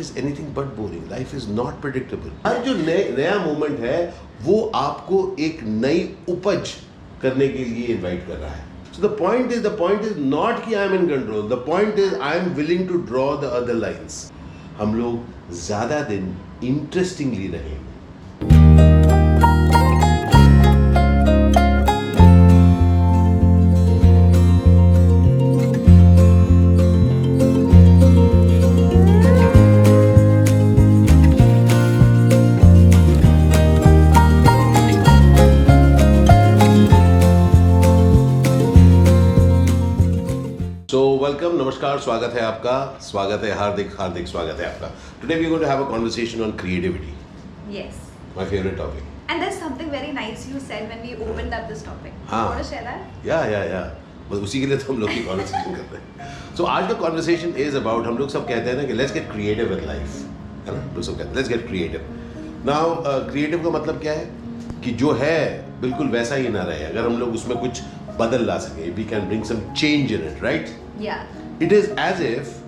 Is anything but boring life is not predictable हर जो नया moment है वो आपको एक नई उपज करने के लिए इन्वाइट कर रहा है। So the point is the point is not कि I am in control the point is I am willing to draw the other lines हम लोग ज़्यादा दिन इंटरेस्टिंगली रहेंगे। सो वेलकम नमस्कार स्वागत है आपका स्वागत है हार्दिक हार्दिक स्वागत है आपका today we going to have a conversation on creativity Yes. My favourite topic And there's something very nice you said when we opened up this topic. हाँ. Want to share that? या या या बस उसी के लिए तो हम लोग की कॉन्वर्सेशन कर रहे हैं सो आज का कॉन्वर्सेशन इज़ अबाउट हम लोग सब कहते हैं ना कि let's get creative in life है ना लोग सब कहते हैं let's get creative now creative का मतलब क्या है कि जो है बिल्कुल वैसा ही ना रहे अगर हम लोग उसमें कुछ बदल ला सके we can bring some change in it right it is as if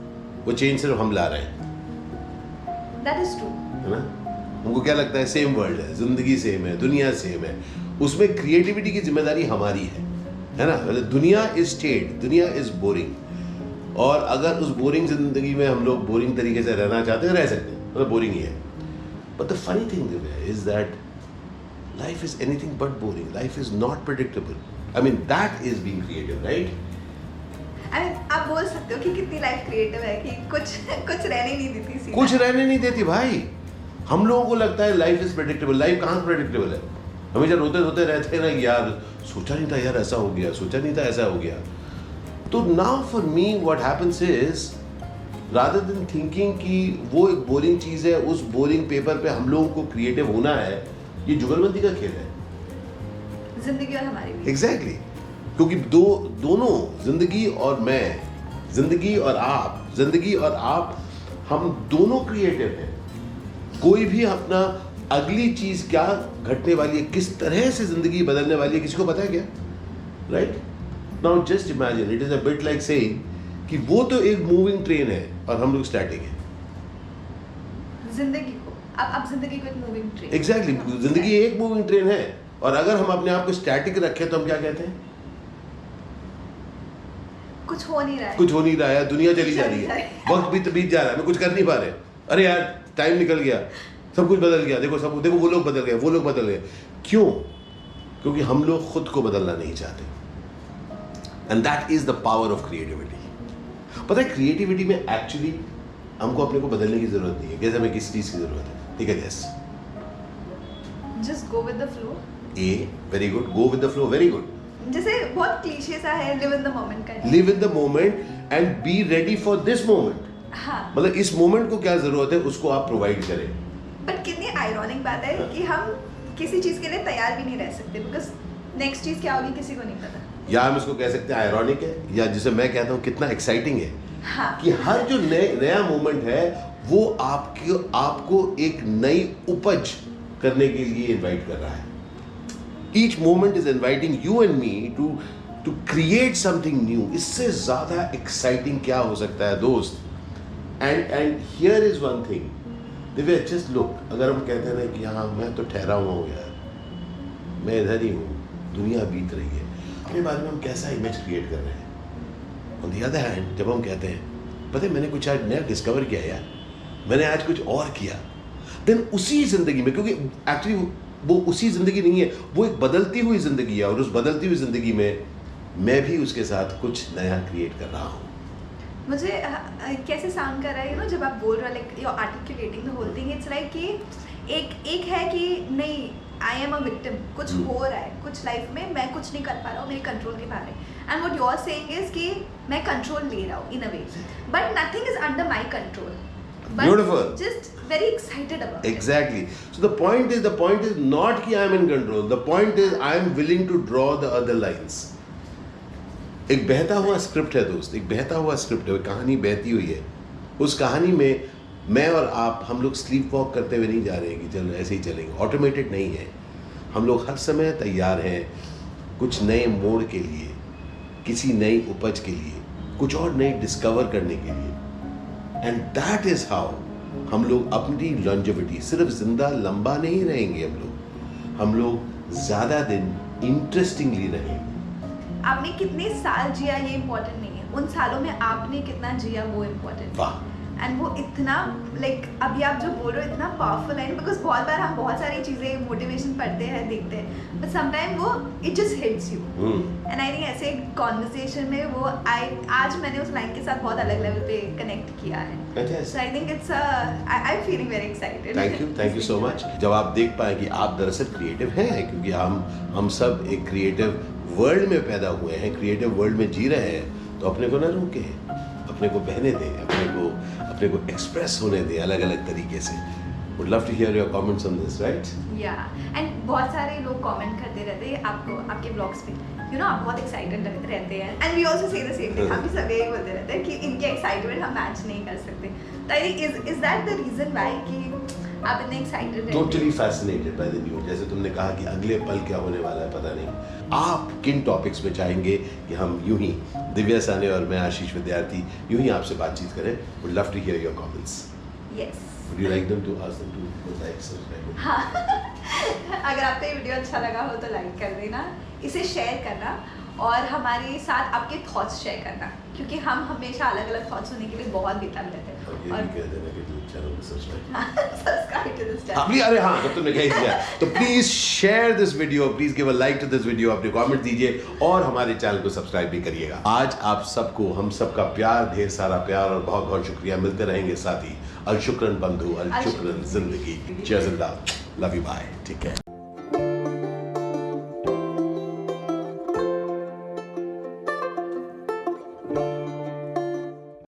वो चेंज सिर्फ़ हम ला रहे हैं। That is true. है ना? हमको क्या लगता है? सेम वर्ल्ड है। ज़िंदगी सेम है। दुनिया सेम है। उसमें क्रिएटिविटी की ज़िम्मेदारी हमारी है। है ना? मतलब दुनिया इज़ स्टेट दुनिया इज़ बोरिंग और अगर उस बोरिंग ज़िंदगी में हम लोग बोरिंग तरीके से रहना चाहते हैं रह सकते हैं। मतलब बोरिंग ही है। But the funny thing is that life is anything but boring life is not predictable I mean that is being creative right I mean, आप बोल सकते हो कि कितनी लाइफ क्रिएटिव है कि कुछ कुछ रहने नहीं देती सीधा। कुछ रहने नहीं देती भाई। हम लोगों को लगता है लाइफ इज़ प्रेडिक्टेबल लाइफ कहाँ प्रेडिक्टेबल है? हमेशा रोते रोते रहते हैं ना कि यार सोचा नहीं था यार ऐसा हो गया सोचा नहीं था ऐसा हो गया। तो now for me what happens is rather than thinking कि वो एक बोरिंग चीज़ है उस बोरिंग पेपर पे हम लोगों को क्रिएटिव होना है ये जुगलबंदी का खेल है। ज़िंदगी और हमारी भी। एग्जैक्टली क्योंकि दो दोनों ज़िंदगी और मैं ज़िंदगी और आप ज़िंदगी और आप हम दोनों क्रिएटिव हैं। कोई भी अपना अगली चीज़ क्या घटने वाली है किस तरह से ज़िंदगी बदलने वाली है किसी को पता है क्या? Right now just imagine it is a bit like saying कि वो तो एक मूविंग ट्रेन है और हम लोग स्टैटिक हैं। ज़िंदगी को अब अब ज़िंदगी को एक मूविंग ट्रेन एग्जैक्टली ज़िंदगी एक मूविंग ट्रेन है। और अगर हम अपने आप को स्टैटिक रखें तो हम क्या कहते हैं? कुछ हो नहीं रहा है। कुछ हो नहीं रहा है दुनिया चली जा रही है। वक्त भी बीत जा रहा है मैं कुछ कर नहीं पा रहे। अरे यार टाइम निकल गया सब कुछ बदल गया। देखो सब देखो वो लोग बदल गए वो लोग बदल गए। क्यों? क्योंकि हम लोग खुद को बदलना नहीं चाहते। And that is the power of creativity पता है क्रिएटिविटी में एक्चुअली हमको अपने को बदलने की ज़रूरत नहीं है। कैसे हमें किस चीज़ की ज़रूरत है। ठीक है yes just go with the flow a very good go with the flow very good जैसे बहुत क्लीशे सा है लिव इन द मोमेंट का live in the moment and be ready for this moment हाँ। मतलब इस मोमेंट को क्या ज़रूरत है उसको आप प्रोवाइड करें। बट कितनी आयरॉनिक बात है कि हम किसी चीज़ के लिए तैयार भी नहीं रह सकते बिकॉज़ नेक्स्ट चीज़ क्या होगी किसी को नहीं पता। या हम इसको कह सकते हैं आयरॉनिक है या जिसे मैं कहता हूँ कितना एक्साइटिंग है। हाँ। कि हर जो नया मोमेंट है वो आपके आपको एक नई उपज करने के लिए इनवाइट कर रहा है। Each moment is inviting you and me to to create something new इससे ज़्यादा एक्साइटिंग क्या हो सकता है, दोस्त? And and here is one thing Divya just look अगर हम कहते हैं कि हाँ मैं तो ठहरा हुआ हूँ यार। मैं इधर ही हूँ। दुनिया बीत रही है। अपने बारे में हम कैसा इमेज क्रिएट कर रहे हैं? ऑन दी अदर हैंड जब हम कहते हैं, पता है, मैंने कुछ आज नया डिस्कवर किया यार। मैंने आज कुछ और किया। देन उसी ज़िंदगी में, क्योंकि एक्चुअली वो उसी ज़िंदगी नहीं है वो एक बदलती हुई ज़िंदगी है और उस बदलती हुई ज़िंदगी में मैं भी उसके साथ कुछ नया क्रिएट कर रहा हूँ। मुझे कैसे साउंड कर रहा है यू नो जब आप बोल रहे हो like you articulating the whole thing it's like कि एक एक है कि नहीं आई एम अ विक्टिम कुछ Hmm. हो रहा है कुछ लाइफ में मैं कुछ नहीं कर पा रहा हूँ मेरे कंट्रोल के बाहर है and what you are saying is कि मैं कंट्रोल ले रहा हूँ in a way but nothing is under my control Beautiful. Just very excited about Exactly. it. So the point is, the point is not कि I am in control. The point is I am willing to draw the other lines. एक बहता हुआ script है दोस्त एक बहता हुआ script है कहानी बहती हुई है उस कहानी में मैं और आप हम लोग स्लीप वॉक करते हुए नहीं जा रहे हैं कि चलो ऐसे ही चलेंगे ऑटोमेटेड नहीं है हम लोग हर समय तैयार हैं कुछ नए मोड़ के लिए किसी नई उपज के लिए कुछ और नई डिस्कवर करने के लिए एंड दैट इज़ हाउ हम लोग अपनी लॉन्जिविटी सिर्फ़ ज़िंदा लंबा नहीं रहेंगे हम लोग। हम लोग ज़्यादा दिन इंटरेस्टिंगली रहेंगे। आपने कितने साल जिया ये इम्पोर्टेंट नहीं है? उन सालों में आपने कितना जिया वो इम्पोर्टेंट वाह। एंड वो इतना लाइक like, अभी आप जो बोल रहे हो इतना पावरफुल है बिकॉज़ बहुत बार हम बहुत सारी चीज़ें मोटिवेशन पढ़ते हैं देखते हैं बट समटाइम वो it just hits you and I think ऐसे कॉन्वर्सेशन में वो आई आज मैंने उस लाइन के साथ बहुत अलग लेवल पे कनेक्ट किया है. So I think it's I am feeling very excited thank you thank you so much जब आप देख पाए कि आप दरअसल क्रिएटिव हैं क्योंकि हम हम सब एक क्रिएटिव वर्ल्ड में पैदा हुए हैं क्रिएटिव वर्ल्ड में जी रहे हैं तो अपने को ना रोके अपने को बहने दें। अपने को अपने को एक्सप्रेस होने दें अलग अलग तरीके से। Would love to hear your comments on this right या एंड बहुत सारे लोग कमेंट करते रहते हैं आपको, आपके ब्लॉग्स पे। यू नो आप बहुत एक्साइटेड रहते हैं। And we also say the same thing हम भी सब यही बोलते रहते हैं कि इनके एक्साइटमेंट हम मैच नहीं कर सकते। तो is is that the reason why कि जैसे तुमने कहा कि अगले पल क्या होने वाला है पता नहीं। आप किन टॉपिक्स चाहेंगे कि हम यूँ ही दिव्या साने और मैं आशीष विद्यार्थी यूँ ही आपसे बातचीत करें। Would love to hear your comments yes would you like them to ask them to like subscribe हाँ। अगर आपको ये वीडियो अच्छा लगा हो तो लाइक कर देना। इसे शेयर करना और हमारे साथ आपके थॉट्स शेयर करना। क्योंकि हम हमेशा अलग अलग थॉट्स सुनने के लिए बहुत बेताब रहते और हैं और please, अरे हाँ जब तुमने कह दिया। तो please share this video please give a like to this video अपने कमेंट दीजिए और हमारे चैनल को सब्सक्राइब भी करिएगा। आज आप सबको हम सबका प्यार ढेर सारा प्यार और बहुत बहुत शुक्रिया। मिलते रहेंगे साथ ही। अल शुक्रन बंधु अल शुक्रन ज़िंदगी। जय ज़िंदा लव यू बाय ठीक है।